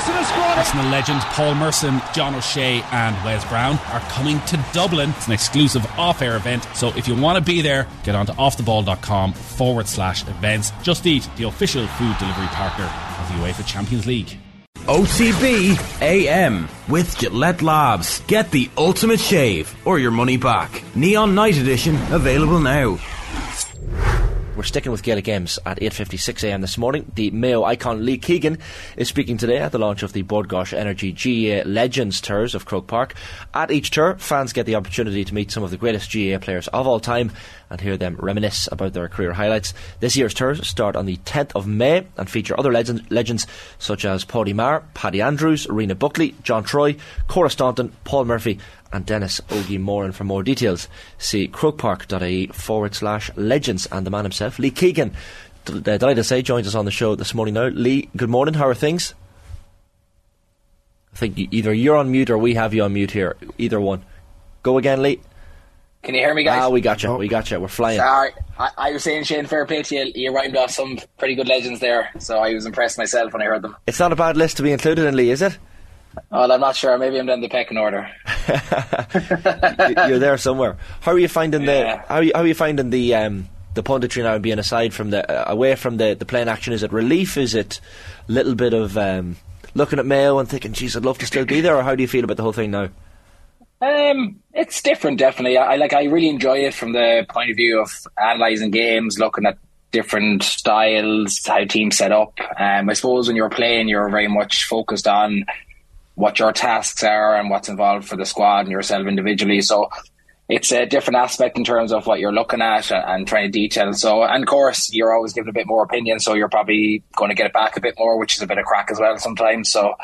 Arsenal squad. Arsenal legends Paul Merson, John O'Shea, and Wes Brown are coming to Dublin. It's an exclusive off air event. So if you want to be there, get on to offtheball.com forward slash events. Just Eat, the official food delivery partner of the UEFA Champions League. OTB AM with Gillette Labs. Get the ultimate shave or your money back. Neon Night Edition available now. We're sticking with Gaelic Games at 8.56am this morning. The Mayo icon Lee Keegan is speaking today at the launch of the Bord Gáis Energy GAA Legends Tours of Croke Park. At each tour, fans get the opportunity to meet some of the greatest GAA players of all time and hear them reminisce about their career highlights. This year's tours start on the 10th of May and feature other legends, legends such as Paddy Maher, Paddy Andrews, Rena Buckley, John Troy, Cora Staunton, Paul Murphy and Dennis Ogie Moran for more details. See crokepark.ie forward slash legends and the man himself, Lee Keegan. D- uh, delighted to say joins us on the show this morning now. Lee, good morning. How are things? I think either you're on mute or we have you on mute here. Either one. Go again, Lee. Can you hear me, guys? Ah, we got you. Oh. We got you. We're flying. Sorry, I, I, was saying Shane, fair play to you. You rhymed off some pretty good legends there, so I was impressed myself when I heard them. It's not a bad list to be included in, Lee, is it? Well, I'm not sure. Maybe I'm down the pecking order. You're there somewhere. How are you finding yeah. the? How are you, how are you finding the um, the punditry now being aside from the uh, away from the the playing action? Is it relief? Is it a little bit of um, looking at Mayo and thinking, "Geez, I'd love to still be there"? Or how do you feel about the whole thing now? Um, it's different, definitely. I, I like. I really enjoy it from the point of view of analysing games, looking at different styles, how teams set up. Um, I suppose when you're playing, you're very much focused on what your tasks are and what's involved for the squad and yourself individually. So it's a different aspect in terms of what you're looking at and, trying to detail. So, and of course, you're always giving a bit more opinion, so you're probably going to get it back a bit more, which is a bit of crack as well sometimes. So,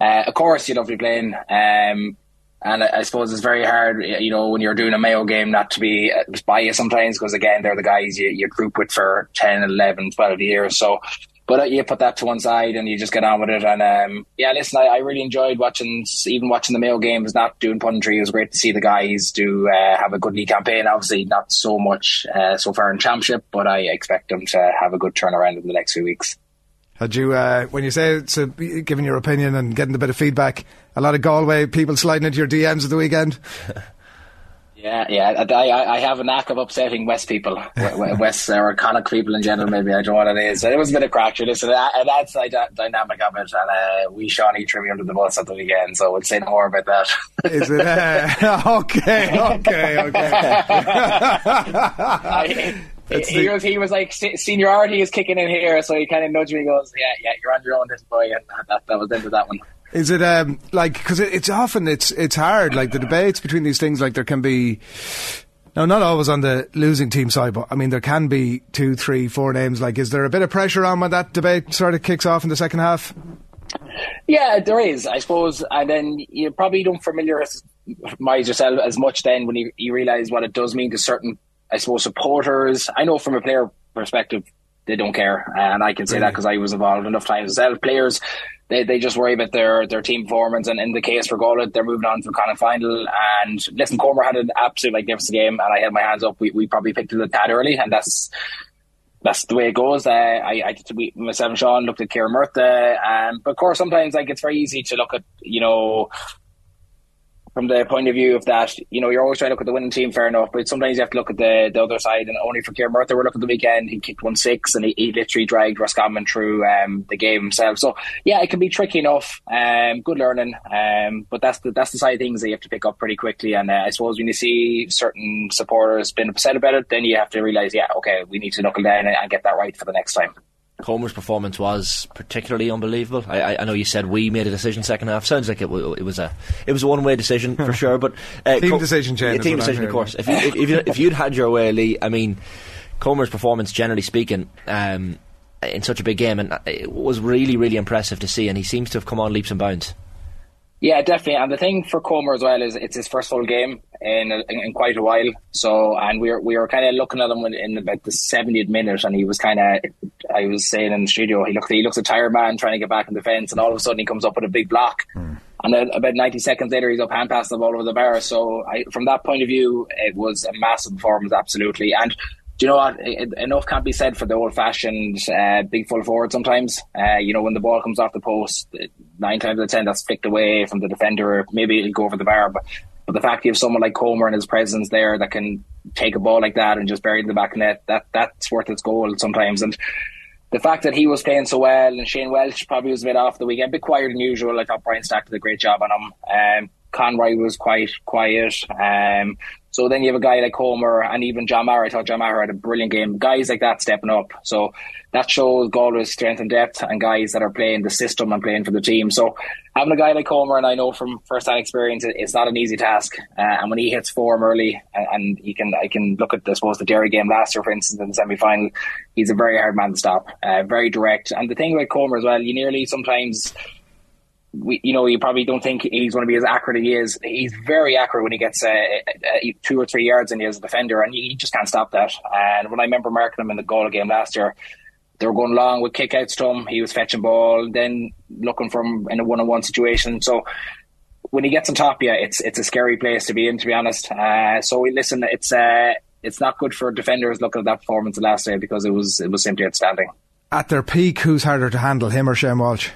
uh, of course, you love be playing. Um, and I, suppose it's very hard, you know, when you're doing a Mayo game, not to be uh, biased sometimes, because again, they're the guys you, you group with for 10, 11, 12 years. So but uh, you put that to one side and you just get on with it. And um, yeah, listen, I, I, really enjoyed watching, even watching the Mayo games, not doing punditry. It was great to see the guys do uh, have a good league campaign. Obviously, not so much uh, so far in Championship, but I expect them to have a good turnaround in the next few weeks. Had you, uh, when you say it's a, giving your opinion and getting a bit of feedback, a lot of Galway people sliding into your DMs at the weekend? Yeah, yeah. I, I have a knack of upsetting West people, West or Connacht people in general. Maybe I don't know what it is. It was a bit of crack. Listen, and that's the dynamic of it. And uh, we Shawnee threw me under the bus at the weekend, so we'll say no more about that. Is it? Uh, okay, okay, okay. I, he, was he was like seniority is kicking in here, so he kind of nudged me. and Goes, yeah, yeah, you're on your own, this boy, and that, that was into that one. Is it um, like because it, it's often it's it's hard like the debates between these things like there can be now not always on the losing team side but I mean there can be two three four names like is there a bit of pressure on when that debate sort of kicks off in the second half? Yeah, there is, I suppose, and then you probably don't familiarize yourself as much then when you, you realize what it does mean to certain, I suppose, supporters. I know from a player perspective, they don't care, and I can say really? that because I was involved enough times as Players they, they just worry about their, their team performance. And in the case for Galway, they're moving on to the of final. And listen, Comer had an absolute magnificent game, and I had my hands up. We, we probably picked it a tad early, and that's that's the way it goes. Uh, I, I we, myself and Sean looked at Kieran Murtagh, um, but of course, sometimes like it's very easy to look at you know from the point of view of that, you know, you're always trying to look at the winning team, fair enough, but sometimes you have to look at the, the other side. And only for Kieran Murtagh, we're looking at the weekend, he kicked 1 6 and he, he literally dragged Roscommon through um, the game himself. So, yeah, it can be tricky enough. Um, good learning. Um, but that's the, that's the side of things that you have to pick up pretty quickly. And uh, I suppose when you see certain supporters being upset about it, then you have to realise, yeah, okay, we need to knuckle down and, and get that right for the next time. Comer's performance was particularly unbelievable. I, I, know you said we made a decision second half. Sounds like it, it was a it was a one way decision for sure. But uh, team Co- decision, yeah, team decision, of course. If you, if, if, you, if you'd had your way, Lee, I mean, Comer's performance, generally speaking. Um, in such a big game, and it was really, really impressive to see. And he seems to have come on leaps and bounds. Yeah, definitely. And the thing for Comer as well is it's his first full game in, in, in quite a while. So, and we were we were kind of looking at him in about the 70th minute, and he was kind of, I was saying in the studio, he looked he looks a tired man trying to get back in defence, and all of a sudden he comes up with a big block. Mm. And then about 90 seconds later, he's up hand passing the ball over the bar. So, I, from that point of view, it was a massive performance, absolutely. And do you know what? Enough can't be said for the old fashioned uh, big full forward sometimes. Uh, you know, when the ball comes off the post, nine times out of ten, that's flicked away from the defender. Maybe it'll go over the bar. But, but the fact you have someone like Comer and his presence there that can take a ball like that and just bury it in the back net, that, that's worth its goal sometimes. And the fact that he was playing so well and Shane Walsh probably was a bit off the weekend, a bit quieter than usual. I thought Brian Stack did a great job on him. Um, Conroy was quite quiet. Um, so then you have a guy like Comer and even John Maher. I thought John Maher had a brilliant game. Guys like that stepping up. So that shows Galway's strength and depth and guys that are playing the system and playing for the team. So having a guy like Comer, and I know from first hand experience, it's not an easy task. Uh, and when he hits form early, and, and he can, I can look at, I suppose, the Derry game last year, for instance, in the semi final, he's a very hard man to stop, uh, very direct. And the thing about Comer as well, you nearly sometimes we, you know, you probably don't think he's going to be as accurate as he is. He's very accurate when he gets uh, uh, two or three yards in he as a defender, and you, just can't stop that. And when I remember marking him in the Galway game last year, they were going long with kickouts to him. He was fetching ball, then looking for him in a one-on-one situation. So when he gets on top, yeah, it's it's a scary place to be in, to be honest. Uh, so we listen. It's uh, it's not good for defenders looking at that performance last day because it was it was simply outstanding. At their peak, who's harder to handle, him or Shane Walsh?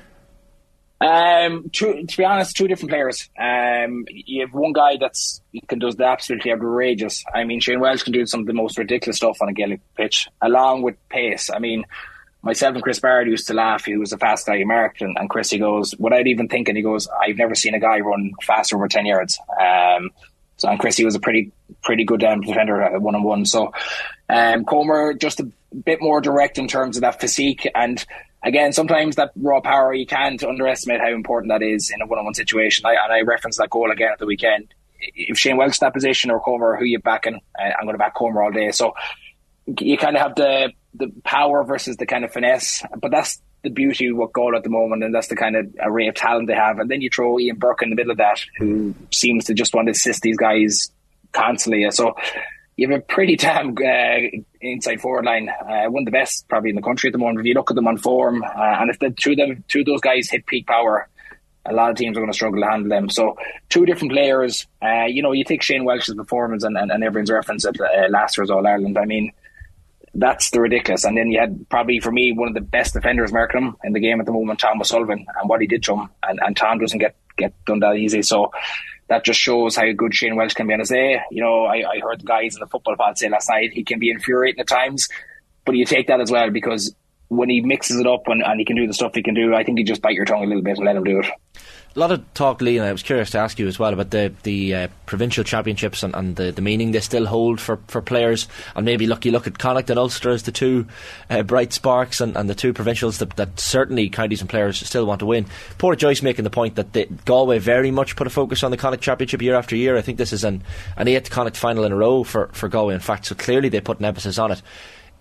Um, to, to be honest, two different players. Um, you have one guy that's can does the absolutely outrageous. I mean, Shane Walsh can do some of the most ridiculous stuff on a Gaelic pitch, along with pace. I mean, myself and Chris Barrett used to laugh. He was a fast guy, he marked, and, Chris he goes, without even thinking, he goes, I've never seen a guy run faster over ten yards. Um, so and Chris, he was a pretty pretty good um, defender at one on one. So, um, Comer just a bit more direct in terms of that physique and again, sometimes that raw power you can't underestimate how important that is in a one-on-one situation. I, and I referenced that goal again at the weekend. If Shane Walsh that position or Comer, who you backing? I'm going to back Comer all day. So you kind of have the the power versus the kind of finesse, but that's the beauty of what goal at the moment, and that's the kind of array of talent they have. And then you throw Ian Burke in the middle of that, who seems to just want to assist these guys constantly. So you have a pretty damn uh, inside forward line, uh, one of the best probably in the country at the moment. If you look at them on form, uh, and if the two of them, two of those guys hit peak power, a lot of teams are going to struggle to handle them. So two different players. Uh, you know, you take Shane Walsh's performance and, and, and everyone's reference at uh, last year's All Ireland. I mean, that's the ridiculous. And then you had probably for me one of the best defenders marking him in the game at the moment, Tom O'Sullivan, and what he did to him. And, and Tom doesn't get get done that easy. So that just shows how good Shane Walsh can be on his day. You know, I, I heard the guys in the football pod say last night he can be infuriating at times, but you take that as well because when he mixes it up and, and he can do the stuff he can do, I think you just bite your tongue a little bit and let him do it a lot of talk, Lee, and I was curious to ask you as well about the the uh, provincial championships and, and the, the meaning they still hold for, for players. And maybe look, you look at Connacht and Ulster as the two uh, bright sparks and, and the two provincials that, that certainly counties and players still want to win. Pádraic Joyce making the point that Galway very much put a focus on the Connacht championship year after year. I think this is an, an eighth Connacht final in a row for, for Galway, in fact, so clearly they put an emphasis on it.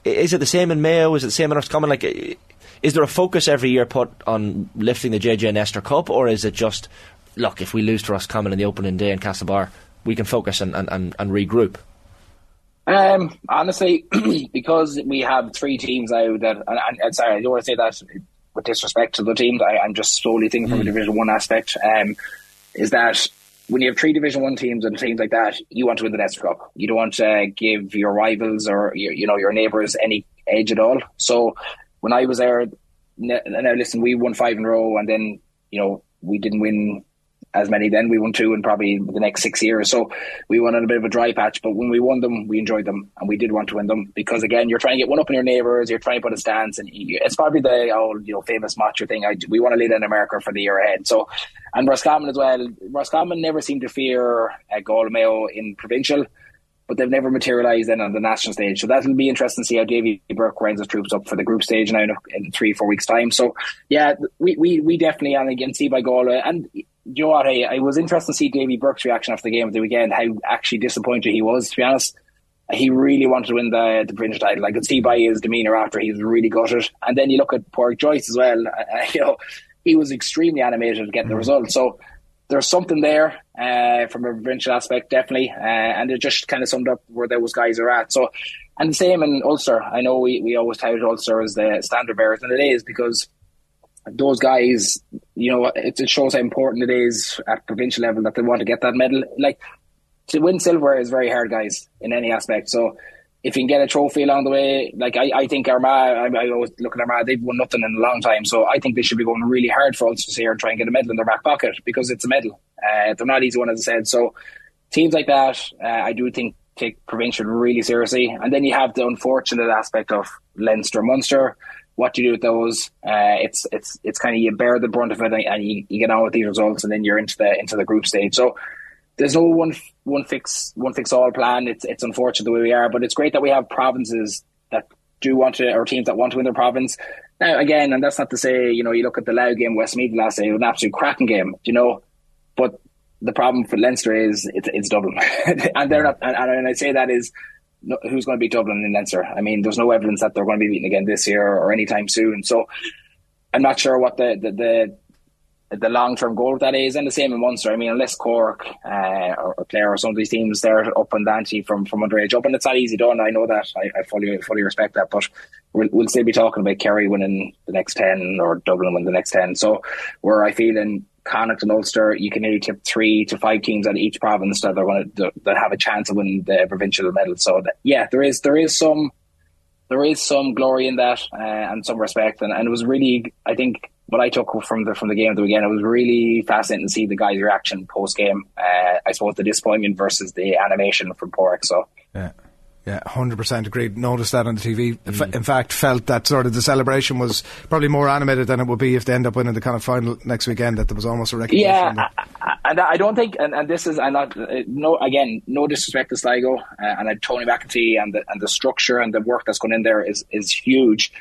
Is it the same in Mayo? Is it the same in Roscommon? Like, is there a focus every year put on lifting the JJ Nestor Cup, or is it just look if we lose to Roscommon in the opening day in Castlebar, we can focus and, and, and, and regroup? Um, honestly, because we have three teams now that, and, and, sorry, I don't want to say that with disrespect to the teams. I, am just solely thinking from mm. a Division One aspect. Um, is that when you have three Division One teams and teams like that, you want to win the Nestor Cup. You don't want to give your rivals or your, you know your neighbours any edge at all. So when I was there, now listen, we won five in a row, and then you know we didn't win as many. Then we won two in probably the next six years. So we won on a bit of a dry patch. But when we won them, we enjoyed them, and we did want to win them because again, you're trying to get one up in your neighbours. You're trying to put a stance, and it's probably the old you know famous macho thing. I, we want to lead in America for the year ahead. So and Roscommon as well. Roscommon never seemed to fear uh, Galway Mayo in provincial but they've never materialised then on the national stage. So that'll be interesting to see how Davy Burke rounds his troops up for the group stage now in three, four weeks' time. So, yeah, we, we, we definitely, and again, see by Galway. And you know what, I, I was interested to see Davy Burke's reaction after the game of the weekend, how actually disappointed he was, to be honest. He really wanted to win the, the provincial title. I could see by his demeanour after he was really gutted. And then you look at poor Pádraic Joyce as well. Uh, you know, he was extremely animated to get the mm. result. So there's something there uh, from a provincial aspect, definitely, uh, and it just kind of summed up where those guys are at. So, and the same in Ulster. I know we, we always touted Ulster as the standard bearers, and it is because those guys, you know, it, it shows how important it is at provincial level that they want to get that medal. Like to win silver is very hard, guys, in any aspect. So if you can get a trophy along the way, like I, I think Armagh, I, I always look at Armagh, they've won nothing in a long time. So I think they should be going really hard for Ulster this year and try and get a medal in their back pocket because it's a medal. Uh, they're not easy one, as I said. So teams like that, uh, I do think take provincial really seriously. And then you have the unfortunate aspect of Leinster, Munster. What do you do with those? Uh, it's it's it's kind of you bear the brunt of it and you, you get on with these results, and then you're into the into the group stage. So there's no one one fix one fix all plan. It's it's unfortunate the way we are, but it's great that we have provinces that do want to or teams that want to win their province. Now again, and that's not to say you know you look at the Louth game Westmeath last day, it was an absolute cracking game, you know, but the problem for Leinster is it's, it's Dublin, and they're not. And, and I say that is who's going to beat Dublin in Leinster. I mean, there's no evidence that they're going to be beaten again this year or anytime soon. So I'm not sure what the the, the the long term goal that is, and the same in Munster. I mean, unless Cork uh, or, or Clare or some of these teams they're up and ante from from underage up, and it's not easy done. I know that. I, I fully fully respect that, but we'll, we'll still be talking about Kerry winning the next ten or Dublin winning the next ten. So where I feel in Connacht and Ulster, you can nearly tip three to five teams out of each province that are going to that have a chance of winning the provincial medal. So that, yeah, there is there is some there is some glory in that uh, and some respect, and, and it was really I think what I took from the from the game of the weekend, it was really fascinating to see the guys' reaction post game. Uh, I suppose the disappointment versus the animation from Pádraic. So yeah. Yeah, hundred percent agreed. Noticed that on the TV. Mm. In fact, felt that sort of the celebration was probably more animated than it would be if they end up winning the kind of final next weekend. That there was almost a recognition. Yeah, and I, I, don't think, and, and this is, I'm not, uh, no, again, no disrespect to Sligo uh, and Tony McEntee and the and the structure and the work that's gone in there is is huge.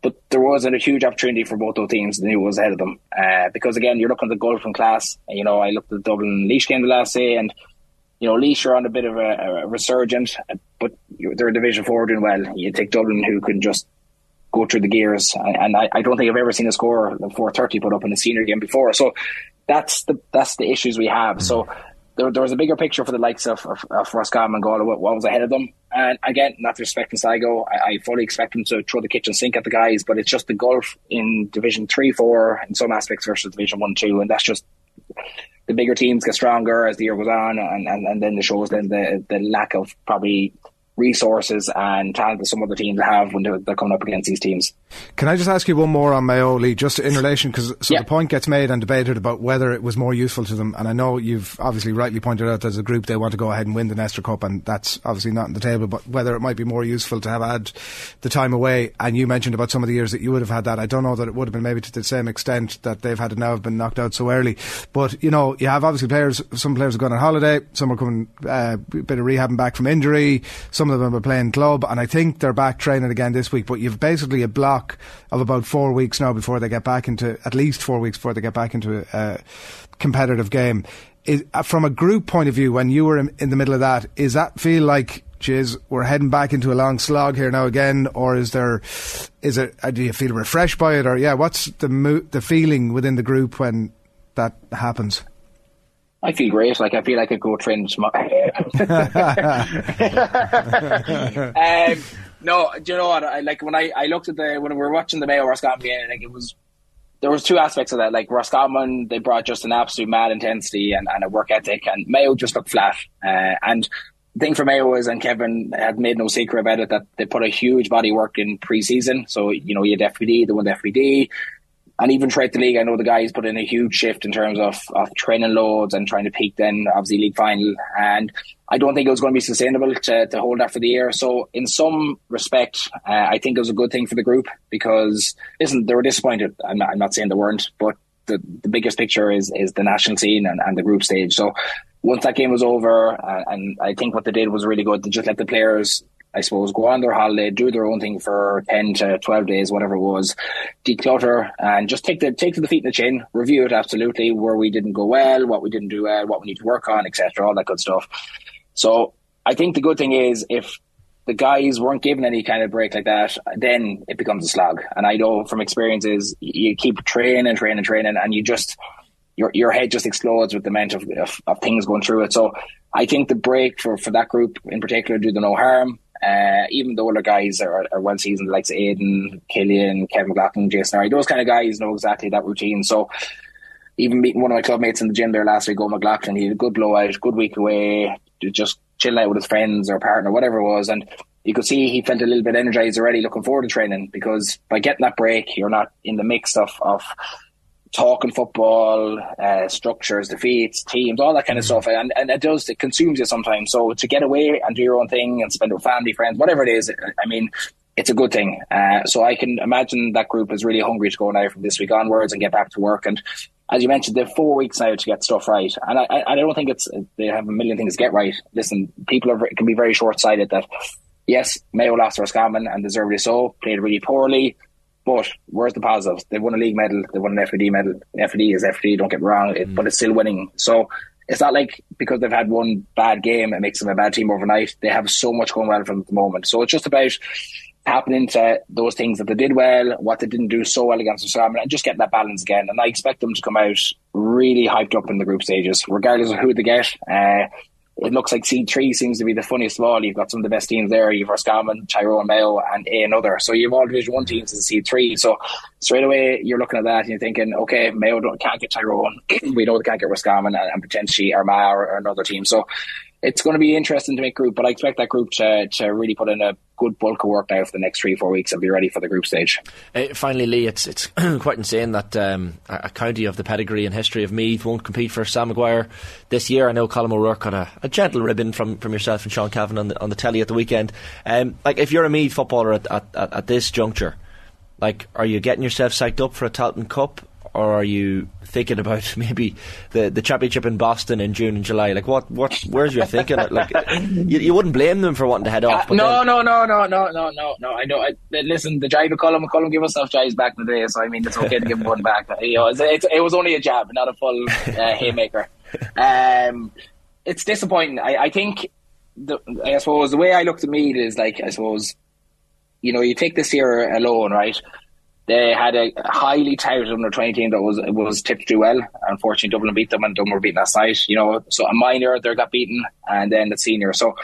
But there wasn't a huge opportunity for both those teams, and it was ahead of them. Uh, because again, you're looking at the goal from class. You know, I looked at the Dublin Laois game the last day, and you know, Laois are on a bit of a, a resurgent, but they're a division four doing well. You take Dublin, who can just go through the gears, and I, I don't think I've ever seen a score of 430 put up in a senior game before. So that's the that's the issues we have. So there, there was a bigger picture for the likes of, of, of Roscommon and what, what was ahead of them. And again, not disrespecting Sligo, I, I fully expect them to throw the kitchen sink at the guys, but it's just the gulf in Division 3, 4 in some aspects versus Division 1, 2, and that's just the bigger teams get stronger as the year goes on, and, and, and then it shows then the, the lack of probably resources and talent that some other teams have when they're, they're, coming up against these teams. Can I just ask you one more on Mayo, Lee, just in relation, because so yeah. the point gets made and debated about whether it was more useful to them, and I know you've obviously rightly pointed out as a group they want to go ahead and win the Nestor Cup, and that's obviously not on the table, but whether it might be more useful to have had the time away, and you mentioned about some of the years that you would have had that, I don't know that it would have been maybe to the same extent that they've had it now have been knocked out so early, but you know, you have obviously players, some players have gone on holiday, some are coming, uh, a bit of rehabbing back from injury, some of them are playing club club, and I think they're back training again this week. But you've basically a block of about four weeks now before they get back into at least four weeks before they get back into a competitive game. Is, uh, from a group point of view, when you were in, in the middle of that, is that feel like Jeez, we're heading back into a long slog here now again, or is there, is it? Uh, do you feel refreshed by it, or yeah, what's the mo- the feeling within the group when that happens? I feel great. Like I feel like I go train tomorrow. um, no, do you know what? I, like when I, I looked at the when we were watching the Mayo Roscommon game, like it was there was two aspects of that. Like Roscommon, they brought just an absolute mad intensity and, and a work ethic, and Mayo just looked flat. Uh, and the thing for Mayo is, and Kevin had made no secret about it, that they put a huge body work in pre-season. So you know, you had FBD, they won the FBD and even throughout the league, I know the guys put in a huge shift in terms of, of training loads and trying to peak then, obviously, league final. And I don't think it was going to be sustainable to, to hold that for the year. So, in some respect, uh, I think it was a good thing for the group because, listen, they were disappointed. I'm not, I'm not saying they weren't, but the, the biggest picture is, is the national scene and, and the group stage. So, once that game was over, uh, and I think what they did was really good They just let the players I suppose, go on their holiday, do their own thing for 10 to 12 days, whatever it was, declutter and just take the, take to the feet in the chin, review it absolutely, where we didn't go well, what we didn't do well, what we need to work on, etc., all that good stuff. So I think the good thing is if the guys weren't given any kind of break like that, then it becomes a slog. And I know from experiences, you keep training, training, training, and you just, your your head just explodes with the amount of, of, of, things going through it. So I think the break for, for that group in particular do them no harm. Uh, even the older guys are, are well seasoned, like Aidan, Cillian, Kevin McLoughlin, Jason Harry, those kind of guys know exactly that routine. So even meeting one of my clubmates in the gym there last week, Go McLaughlin, he had a good blowout, good week away, just chilling out with his friends or partner, whatever it was, and you could see he felt a little bit energized already, looking forward to training because by getting that break, you're not in the mix of of talking football, uh, structures, defeats, teams, all that kind of stuff. And, and it does, it consumes you sometimes. So to get away and do your own thing and spend with family, friends, whatever it is, I mean, it's a good thing. Uh, so I can imagine that group is really hungry to go now from this week onwards and get back to work. And as you mentioned, they have four weeks now to get stuff right. And I, I don't think it's, they have a million things to get right. Listen, people are, can be very short sighted that, yes, Mayo lost to Roscommon and deservedly so, played really poorly but where's the positives? They won a league medal. They won an FBD medal. FBD is FBD. Don't get me wrong, it, mm. but it's still winning. So it's not like because they've had one bad game it makes them a bad team overnight. They have so much going well for them at the moment. So it's just about tapping into those things that they did well, what they didn't do so well against the and just getting that balance again. And I expect them to come out really hyped up in the group stages, regardless of who they get. Uh, it looks like seed three seems to be the funniest of all. You've got some of the best teams there. You've Roscommon, Tyrone, Mayo, and another. So you've all Division One teams in seed three. So straight away you're looking at that and you're thinking, okay, Mayo can't get Tyrone. we know they can't get Roscommon and, and potentially Armagh or, or another team. So it's going to be interesting to make group, but I expect that group to, to really put in a good bulk of work now for the next three four weeks and be ready for the group stage. Uh, finally, Lee, it's it's quite insane that um, a county of the pedigree and history of Meath won't compete for Sam Maguire this year. I know Colm O'Rourke got a, a, gentle ribbon from, from yourself and Sean Cavanagh on the on the telly at the weekend. Um, like if you're a Meath footballer at, at, at, this juncture, like are you getting yourself psyched up for a Tailteann Cup? or are you thinking about maybe the, the championship in Boston in June and July? Like, what, what, where's your thinking? like, you, you, wouldn't blame them for wanting to head off. Uh, no, then... no, no, no, no, no, no, no. I know. I, listen, the jive McCollum, McCollum gave himself jives back in the day, so I mean, it's okay to give one back. You know, it's, it's, it was only a jab, not a full uh, haymaker. Um, it's disappointing. I, I think, the, I suppose the way I looked at me is like, I suppose, you know, you take this year alone, right? They had a highly touted under 20 team that was was tipped to do well. Unfortunately, Dublin beat them and Dublin were beaten last night. You know, so a minor they got beaten and then the senior. So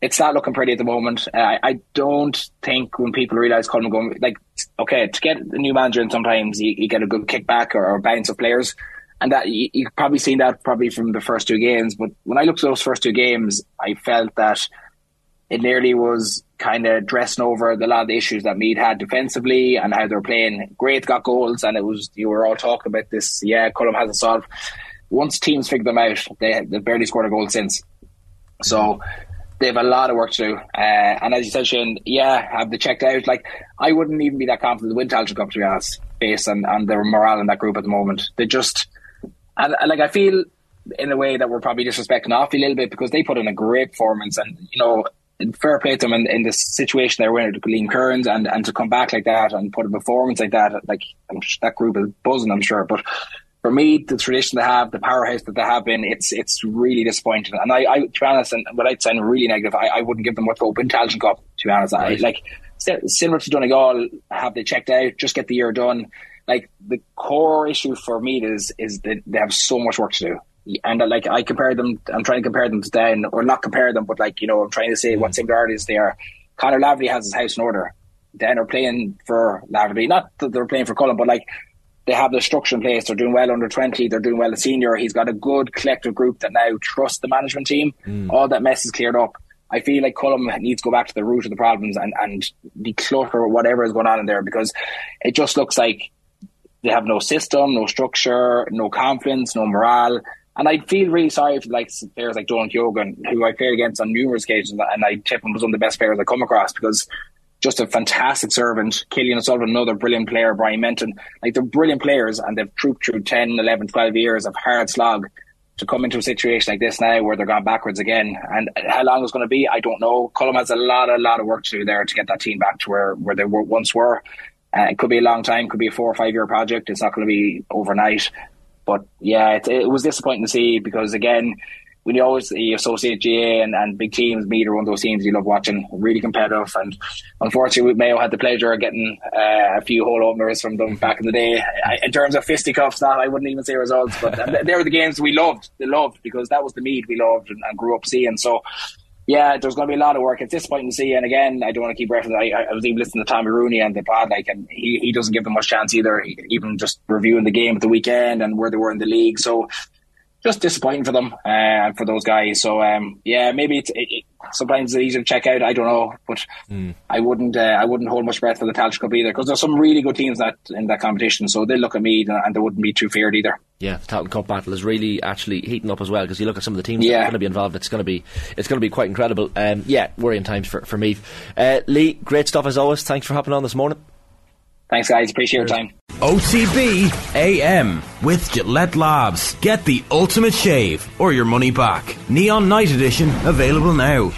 it's not looking pretty at the moment. Uh, I don't think when people realise Colm going like okay to get a new manager and sometimes you, you get a good kickback or, or bounce of players. And that you, you've probably seen that probably from the first two games. But when I looked at those first two games, I felt that it nearly was kind of dressing over the lot of the issues that Meath had defensively and how they were playing. Great got goals, and it was you were all talking about this. Yeah, Colm hasn't solved. Once teams figure them out, they they barely scored a goal since. So they have a lot of work to do. Uh, and as you said, Shane, yeah, have they checked out? Like I wouldn't even be that confident to win Tailteann Cup to be honest, based on, on their morale in that group at the moment. They just and, and like I feel in a way that we're probably disrespecting Offaly a little bit because they put in a great performance and you know fair play to them in, in the situation they're in with Liam Kearns and, and to come back like that and put a performance like that, like that group is buzzing, I'm sure. But for me, the tradition they have, the powerhouse that they have been, it's it's really disappointing. And I, I to be honest, and without sounding really negative, I, I wouldn't give them much hope in Tailteann Cup. To be honest, right. I, like similar to Donegal, have they checked out? Just get the year done. Like the core issue for me is is that they have so much work to do and uh, like I compare them, I'm trying to compare them to then, or not compare them, but like you know, I'm trying to say what mm. similarities they are. Conor Laverty has his house in order. Den are playing for Laverty, not that they're playing for Cullen, but like they have the structure in place. They're doing well under 20. They're doing well at senior. He's got a good collective group that now trust the management team. Mm. All that mess is cleared up. I feel like Cullen needs to go back to the root of the problems and, and declutter whatever is going on in there because it just looks like they have no system, no structure, no confidence, no morale. And I feel really sorry for like players like Donal Keogan, who I played against on numerous occasions, and I tip him was one of the best players I come across because just a fantastic servant. Cillian O'Sullivan, another brilliant player. Brian Menton, like they're brilliant players, and they've trooped through 10, 11, 12 years of hard slog to come into a situation like this now where they're gone backwards again. And how long it's going to be, I don't know. Colm has a lot, a lot of work to do there to get that team back to where, where they were, once were. Uh, it could be a long time, could be a four or five year project. It's not going to be overnight. But yeah, it, it was disappointing to see because again, when you always you associate GAA and, and big teams, Meath are one of those teams you love watching, really competitive. And unfortunately, Mayo had the pleasure of getting uh, a few whole openers from them back in the day. I, in terms of fisticuffs, not I wouldn't even say results, but they were the games we loved. They loved because that was the Meath we loved and, and grew up seeing. So yeah, there's going to be a lot of work. It's disappointing to see. And again, I don't want to keep referencing. I, I was even listening to Tommy Rooney and the pod, like, and he, he doesn't give them much chance either. even just reviewing the game at the weekend and where they were in the league. So just disappointing for them and uh, for those guys. So um, yeah, maybe it's it, it, sometimes it's easier to check out. I don't know, but mm. I wouldn't uh, I wouldn't hold much breath for the Tailteann Cup either because there's some really good teams that in that competition. So they look at me and they wouldn't be too feared either. Yeah, the Tailteann Cup battle is really actually heating up as well because you look at some of the teams yeah. that are going to be involved. It's going to be it's going to be quite incredible. Um, yeah, worrying times for for me. Uh, Lee, great stuff as always. Thanks for hopping on this morning. Thanks, guys. Appreciate your time. OTB AM with Gillette Labs. Get the ultimate shave or your money back. Neon Night Edition available now.